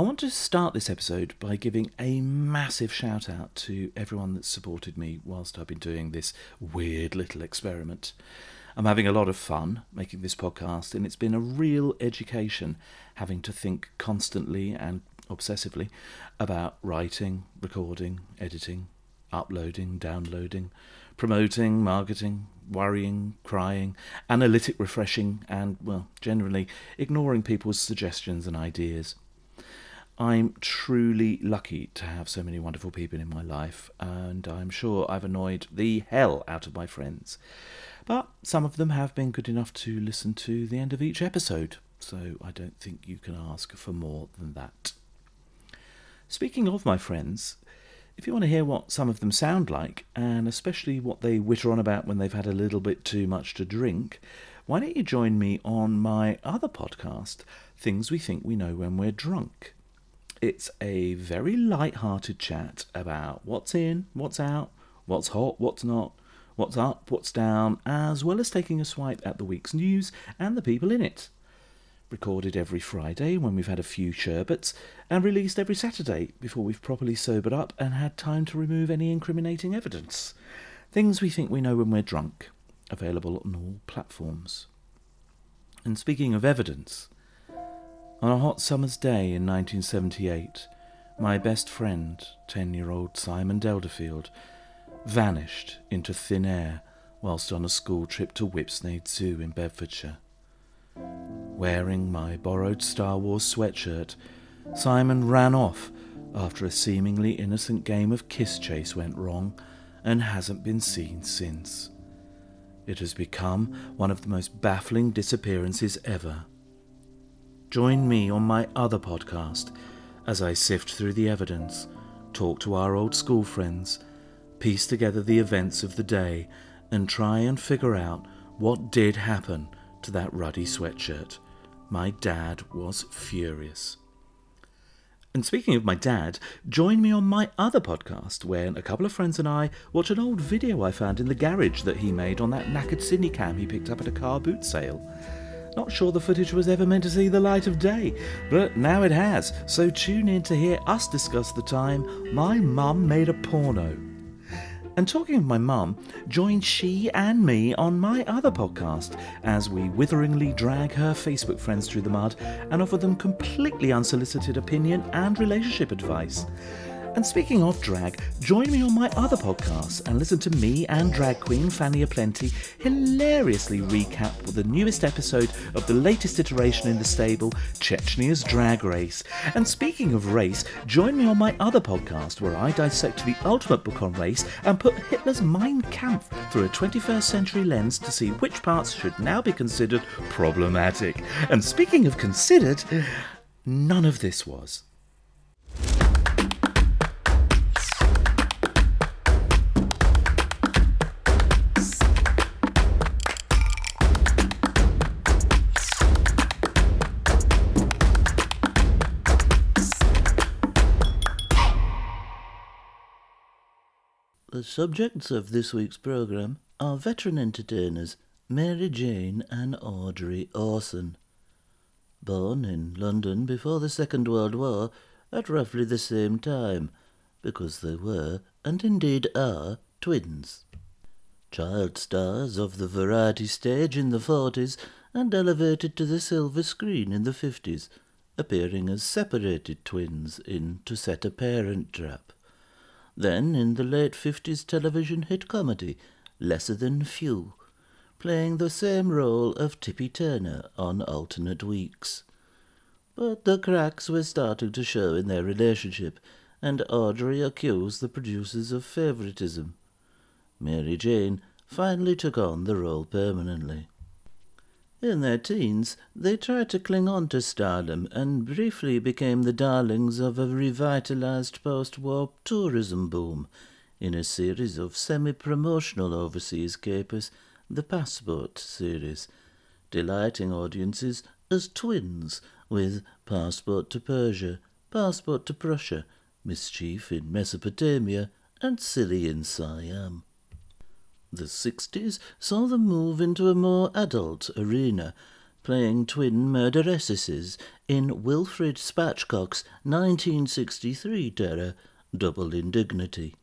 I want to start this episode by giving a massive shout out to everyone that's supported me whilst I've been doing this weird little experiment. I'm having a lot of fun making this podcast, and it's been a real education having to think constantly and obsessively about writing, recording, editing, uploading, downloading, promoting, marketing, worrying, crying, analytic refreshing, and, well, generally ignoring people's suggestions and ideas. I'm truly lucky to have so many wonderful people in my life, and I'm sure I've annoyed the hell out of my friends. But some of them have been good enough to listen to the end of each episode, so I don't think you can ask for more than that. Speaking of my friends, if you want to hear what some of them sound like, and especially what they witter on about when they've had a little bit too much to drink, why don't you join me on my other podcast, Things We Think We Know When We're Drunk? It's a very light hearted chat about what's in, what's out, what's hot, what's not, what's up, what's down, as well as taking a swipe at the week's news and the people in it recorded every Friday when we've had a few sherbets, and released every Saturday before we've properly sobered up and had time to remove any incriminating evidence. Things we think we know when we're drunk, available on all platforms. And speaking of evidence, on a hot summer's day in 1978, my best friend, 10 year old Simon Delderfield, vanished into thin air whilst on a school trip to Whipsnade Zoo in Bedfordshire. Wearing my borrowed Star Wars sweatshirt, Simon ran off after a seemingly innocent game of kiss chase went wrong and hasn't been seen since. It has become one of the most baffling disappearances ever. Join me on my other podcast as I sift through the evidence, talk to our old school friends, piece together the events of the day, and try and figure out what did happen to that ruddy sweatshirt. My dad was furious. And speaking of my dad, join me on my other podcast when a couple of friends and I watch an old video I found in the garage that he made on that knackered cine cam he picked up at a car boot sale. Not sure the footage was ever meant to see the light of day, but now it has, so tune in to hear us discuss the time my mum made a porno. And talking of my mum, join she and me on my other podcast as we witheringly drag her Facebook friends through the mud and offer them completely unsolicited opinion and relationship advice. And speaking of drag, join me on my other podcast and listen to me and drag queen Fanny Aplenty hilariously recap the newest episode of the latest iteration in the stable, Chechnya's Drag Race. And speaking of race, join me on my other podcast where I dissect the ultimate book on race and put Hitler's Mein Kampf through a 21st century lens to see which parts should now be considered problematic. And speaking of considered, none of this was. Subjects of this week's programme are veteran entertainers Mary Jane and Audrey Orson. Born in London before the Second World War at roughly the same time, because they were, and indeed are, twins. Child stars of the variety stage in the forties and elevated to the silver screen in the fifties, appearing as separated twins in To Set a Parent Trap. Then, in the late fifties television hit comedy, Lesser Than Few, playing the same role of Tippy Turner on alternate weeks. But the cracks were starting to show in their relationship, and Audrey accused the producers of favouritism. Mary Jane finally took on the role permanently. In their teens, they tried to cling on to stardom and briefly became the darlings of a revitalized post war tourism boom in a series of semi promotional overseas capers, the Passport series, delighting audiences as twins with Passport to Persia, Passport to Prussia, Mischief in Mesopotamia, and Silly in Siam. The 60s saw them move into a more adult arena, playing twin murderesses in Wilfred Spatchcock's 1963 terror, Double Indignity.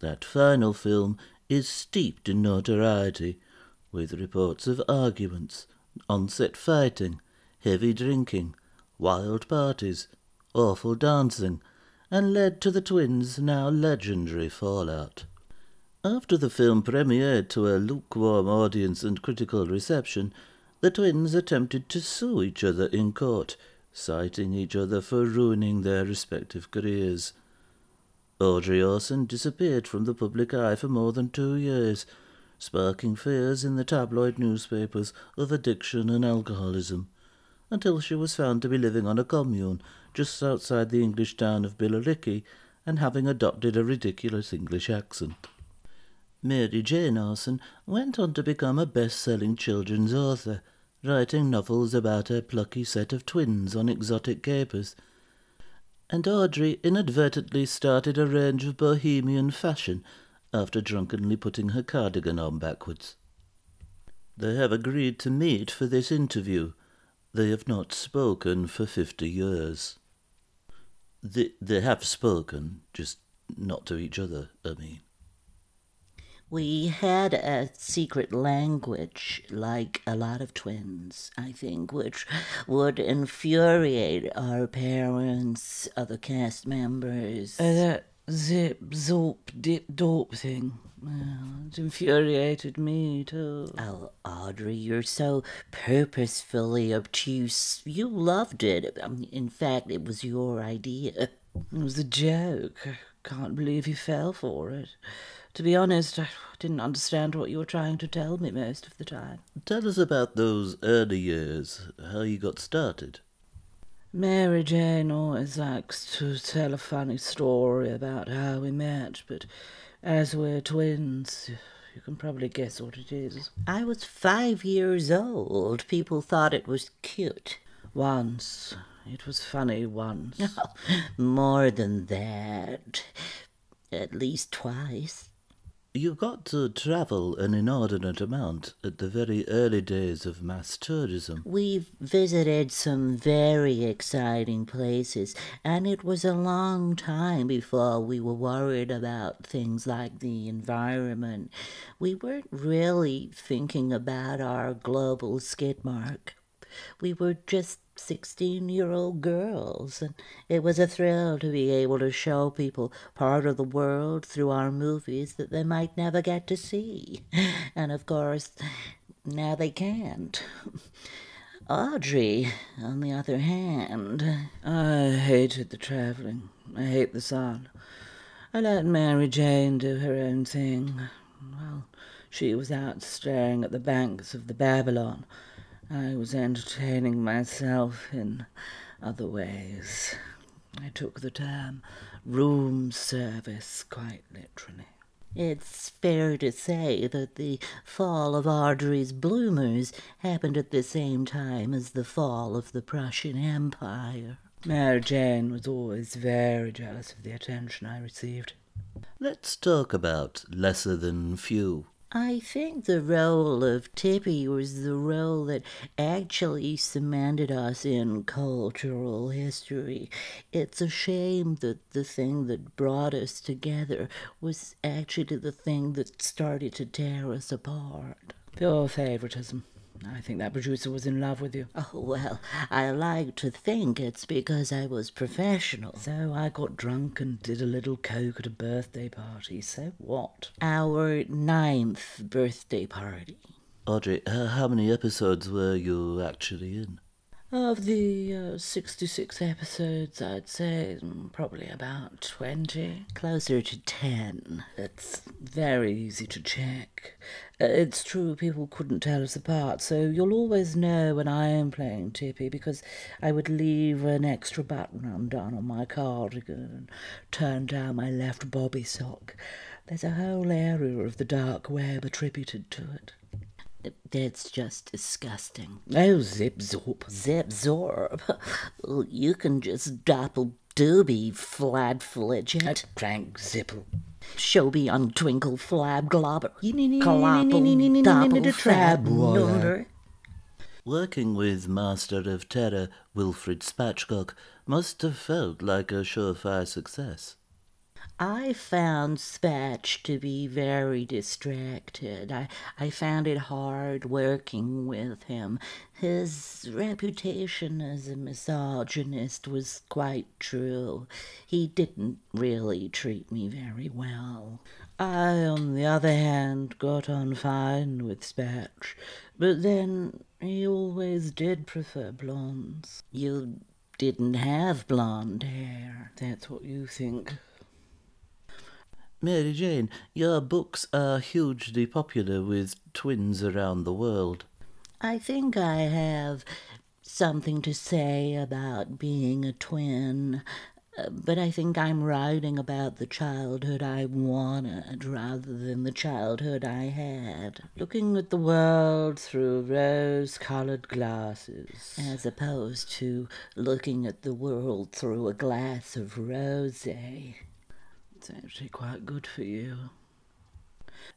That final film is steeped in notoriety, with reports of arguments, on-set fighting, heavy drinking, wild parties, awful dancing, and led to the twins' now legendary fallout. After the film premiered to a lukewarm audience and critical reception, the twins attempted to sue each other in court, citing each other for ruining their respective careers. Audrey Orson disappeared from the public eye for more than two years, sparking fears in the tabloid newspapers of addiction and alcoholism, until she was found to be living on a commune just outside the English town of Billericay and having adopted a ridiculous English accent. Mary Jane Orson went on to become a best-selling children's author, writing novels about a plucky set of twins on exotic capers. And Audrey inadvertently started a range of bohemian fashion after drunkenly putting her cardigan on backwards. They have agreed to meet for this interview. They have not spoken for fifty years. They, they have spoken, just not to each other, I mean. We had a secret language, like a lot of twins, I think, which would infuriate our parents, other cast members. Uh, that zip, zorp, dip, dorp thing. Well, it infuriated me too. Oh, Audrey, you're so purposefully obtuse. You loved it. Um, in fact, it was your idea. It was a joke. I can't believe you fell for it. To be honest, I didn't understand what you were trying to tell me most of the time. Tell us about those early years, how you got started. Mary Jane always likes to tell a funny story about how we met, but as we're twins, you can probably guess what it is. I was five years old. People thought it was cute. Once. It was funny once. More than that. At least twice. You got to travel an inordinate amount at the very early days of mass tourism. We've visited some very exciting places, and it was a long time before we were worried about things like the environment. We weren't really thinking about our global skid mark. We were just 16 year old girls, and it was a thrill to be able to show people part of the world through our movies that they might never get to see. And of course, now they can't. Audrey, on the other hand, I hated the travelling. I hate the sun. I let Mary Jane do her own thing. Well, she was out staring at the banks of the Babylon. I was entertaining myself in other ways. I took the term room service quite literally. It's fair to say that the fall of Audrey's bloomers happened at the same time as the fall of the Prussian Empire. Mary Jane was always very jealous of the attention I received. Let's talk about lesser than few. I think the role of Tippy was the role that actually cemented us in cultural history. It's a shame that the thing that brought us together was actually the thing that started to tear us apart. Pure favoritism. I think that producer was in love with you. Oh, well, I like to think it's because I was professional. So I got drunk and did a little coke at a birthday party. So what? Our ninth birthday party. Audrey, uh, how many episodes were you actually in? Of the uh, 66 episodes, I'd say probably about 20. Closer to 10. It's very easy to check. Uh, it's true people couldn't tell us apart, so you'll always know when I am playing Tippy because I would leave an extra button undone on my cardigan and turn down my left bobby sock. There's a whole area of the dark web attributed to it. That's just disgusting. Oh, zip zorp. Zip zorp. You can just doppel doobie flab fligget. Crank zipple. Shoby on twinkle flab globber. Clopple doppel trab water. Working with Master of Terror Wilfred Spatchcock must have felt like a surefire success. I found Spatch to be very distracted. I, I found it hard working with him. His reputation as a misogynist was quite true. He didn't really treat me very well. I, on the other hand, got on fine with Spatch, but then he always did prefer blondes. You didn't have blonde hair. That's what you think. Mary Jane, your books are hugely popular with twins around the world. I think I have something to say about being a twin, uh, but I think I'm writing about the childhood I wanted rather than the childhood I had. Looking at the world through rose colored glasses. As opposed to looking at the world through a glass of rose. It's actually quite good for you.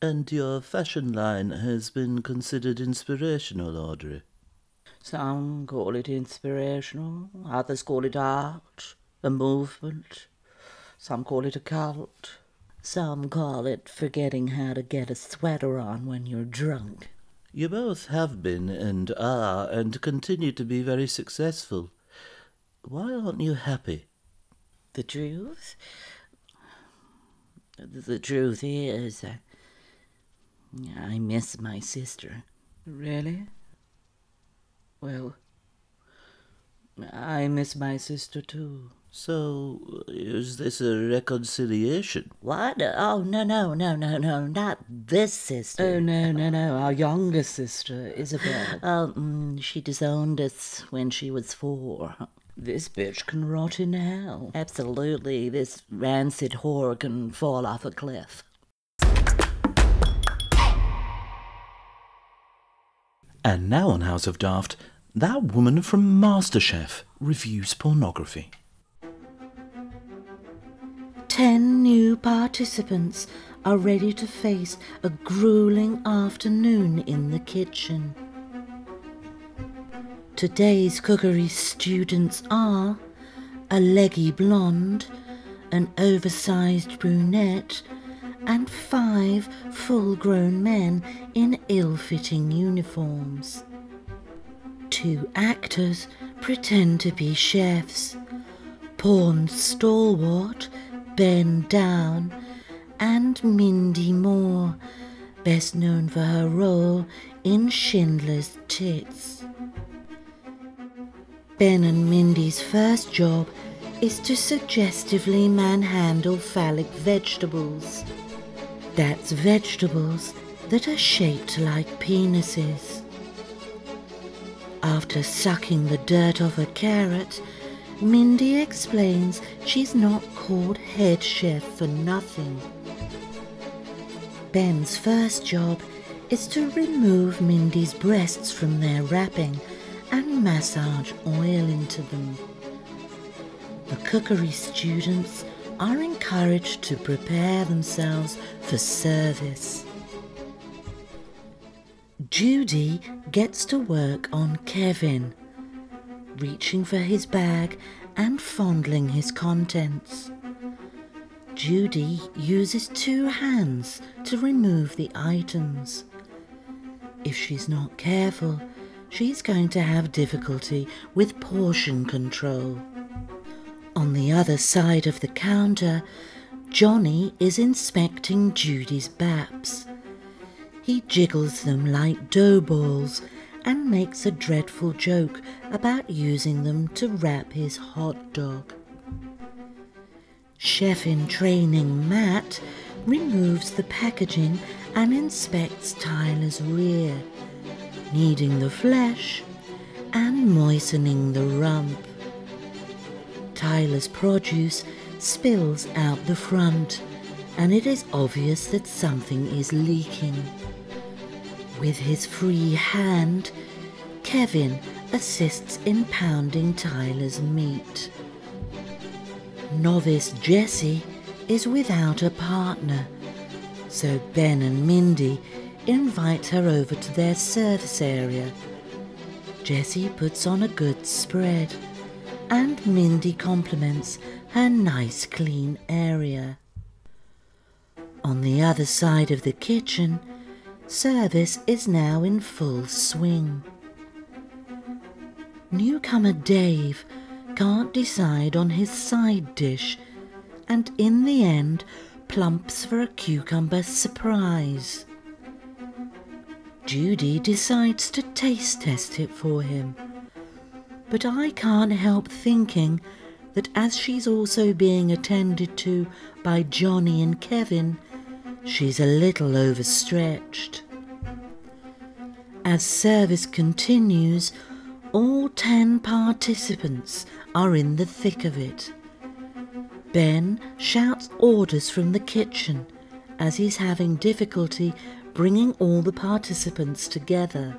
And your fashion line has been considered inspirational, Audrey. Some call it inspirational, others call it art, a movement. Some call it a cult. Some call it forgetting how to get a sweater on when you're drunk. You both have been and are and continue to be very successful. Why aren't you happy? The truth? The truth is, uh, I miss my sister. Really? Well, I miss my sister too. So, is this a reconciliation? What? Oh, no, no, no, no, no, not this sister. Oh, no, no, no, our younger sister, Isabel. Oh, mm, she disowned us when she was four. This bitch can rot in hell. Absolutely, this rancid whore can fall off a cliff. And now on House of Daft, that woman from MasterChef reviews pornography. Ten new participants are ready to face a grueling afternoon in the kitchen. Today's cookery students are a leggy blonde, an oversized brunette, and five full grown men in ill fitting uniforms. Two actors pretend to be chefs Porn stalwart Ben Down and Mindy Moore, best known for her role in Schindler's Tits. Ben and Mindy's first job is to suggestively manhandle phallic vegetables. That's vegetables that are shaped like penises. After sucking the dirt off a carrot, Mindy explains she's not called head chef for nothing. Ben's first job is to remove Mindy's breasts from their wrapping and massage oil into them. The cookery students are encouraged to prepare themselves for service. Judy gets to work on Kevin, reaching for his bag and fondling his contents. Judy uses two hands to remove the items. If she's not careful, she's going to have difficulty with portion control. On the other side of the counter, Johnny is inspecting Judy's baps. He jiggles them like dough balls and makes a dreadful joke about using them to wrap his hot dog. Chef in training Matt removes the packaging and inspects Tyler's rear, kneading the flesh and moistening the rump. Tyler's produce spills out the front, and it is obvious that something is leaking. With his free hand, Kevin assists in pounding Tyler's meat. Novice Jessie is without a partner, so Ben and Mindy invite her over to their service area. Jessie puts on a good spread, and Mindy compliments her nice clean area. On the other side of the kitchen, service is now in full swing. Newcomer Dave can't decide on his side dish and in the end plumps for a cucumber surprise. Judy decides to taste test it for him. But I can't help thinking that as she's also being attended to by Johnny and Kevin, she's a little overstretched. As service continues, all ten participants are in the thick of it. Ben shouts orders from the kitchen as he's having difficulty bringing all the participants together.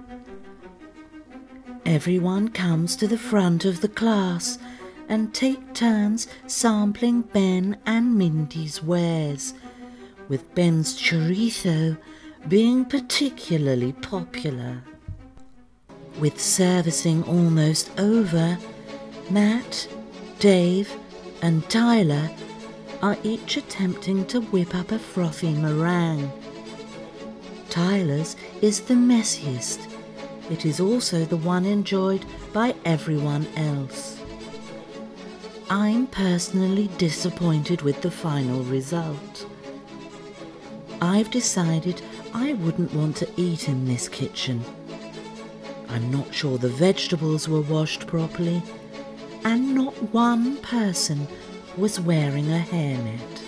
Everyone comes to the front of the class and take turns sampling Ben and Mindy's wares, with Ben's chorizo being particularly popular. With servicing almost over, Matt, Dave, and Tyler are each attempting to whip up a frothy meringue. Tyler's is the messiest. It is also the one enjoyed by everyone else. I'm personally disappointed with the final result. I've decided I wouldn't want to eat in this kitchen. I'm not sure the vegetables were washed properly, and not one person was wearing a hairnet.